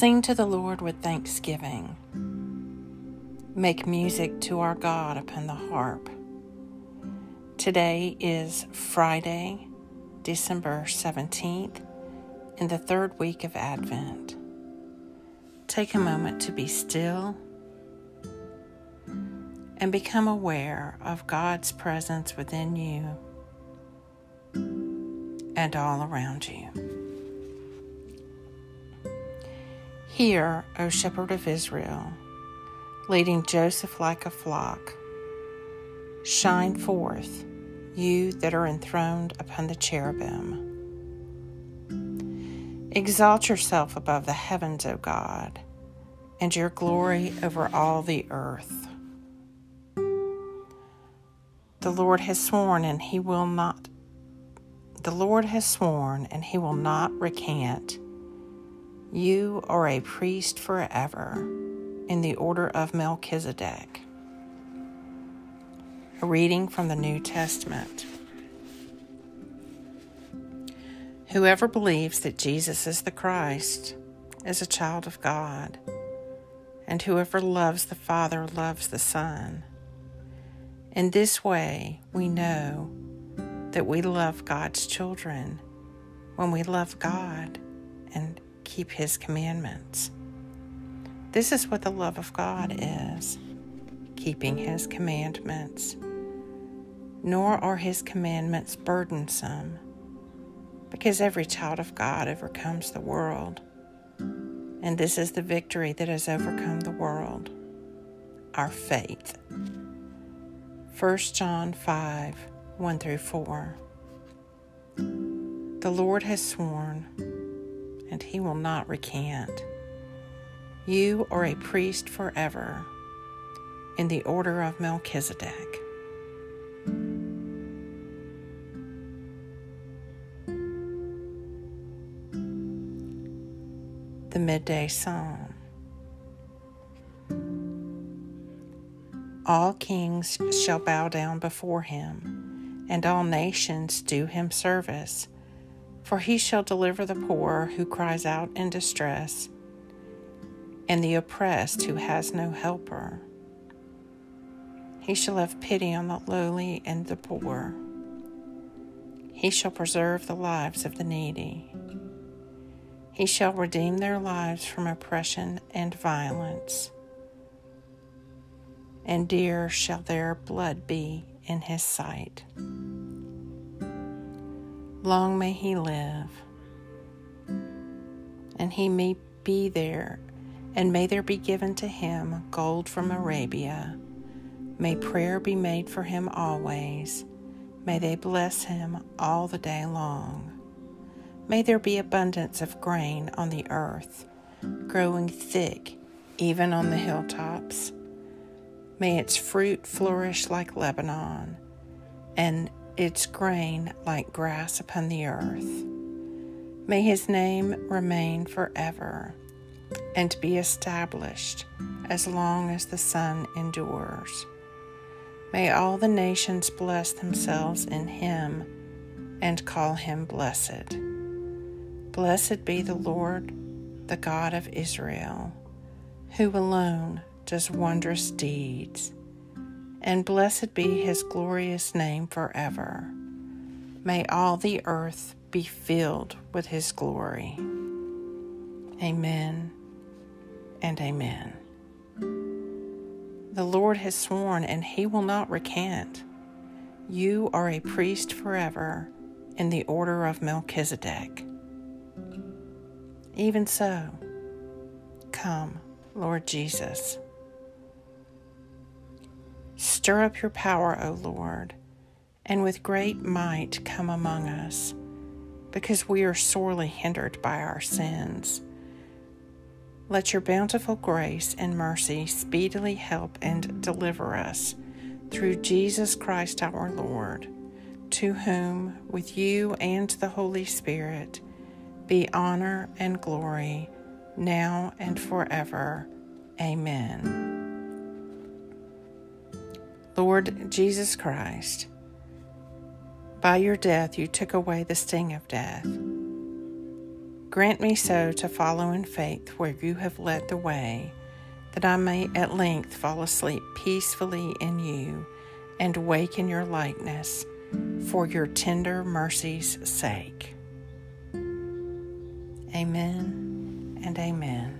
Sing to the Lord with thanksgiving. Make music to our God upon the harp. Today is Friday, December 17th, in the third week of Advent. Take a moment to be still and become aware of God's presence within you and all around you. Hear, O Shepherd of Israel, leading Joseph like a flock. Shine forth, you that are enthroned upon the cherubim. Exalt yourself above the heavens, O God, and your glory over all the earth. The Lord has sworn, and he will not. The Lord has sworn, and he will not recant. You are a priest forever in the order of Melchizedek. A reading from the New Testament. Whoever believes that Jesus is the Christ is a child of God, and whoever loves the Father loves the Son. In this way, we know that we love God's children when we love God and keep His commandments. This is what the love of God is keeping His commandments. Nor are His commandments burdensome, because every child of God overcomes the world. And this is the victory that has overcome the world our faith. 1 John 5 1 through 4. The Lord has sworn, and he will not recant. You are a priest forever in the order of Melchizedek. The Midday Psalm. All kings shall bow down before him, and all nations do him service. For he shall deliver the poor who cries out in distress, and the oppressed who has no helper. He shall have pity on the lowly and the poor. He shall preserve the lives of the needy. He shall redeem their lives from oppression and violence and dear shall their blood be in his sight. Long may he live, and he may be there, and may there be given to him gold from Arabia. May prayer be made for him always. May they bless him all the day long. May there be abundance of grain on the earth, growing thick even on the hilltops. May its fruit flourish like Lebanon, and its grain like grass upon the earth. May his name remain forever and be established as long as the sun endures. May all the nations bless themselves in him and call him blessed. Blessed be the Lord, the God of Israel, who alone does wondrous deeds, and blessed be his glorious name forever. May all the earth be filled with his glory. Amen and amen. The Lord has sworn, and he will not recant. You are a priest forever in the order of Melchizedek. Even so, come, Lord Jesus. Stir up your power, O Lord, and with great might come among us, because we are sorely hindered by our sins. Let your bountiful grace and mercy speedily help and deliver us through Jesus Christ our Lord, to whom, with you and the Holy Spirit, be honor and glory now and forever. Amen. Lord Jesus Christ, by your death you took away the sting of death. Grant me so to follow in faith where you have led the way, that I may at length fall asleep peacefully in you and wake in your likeness for your tender mercy's sake. Amen and amen.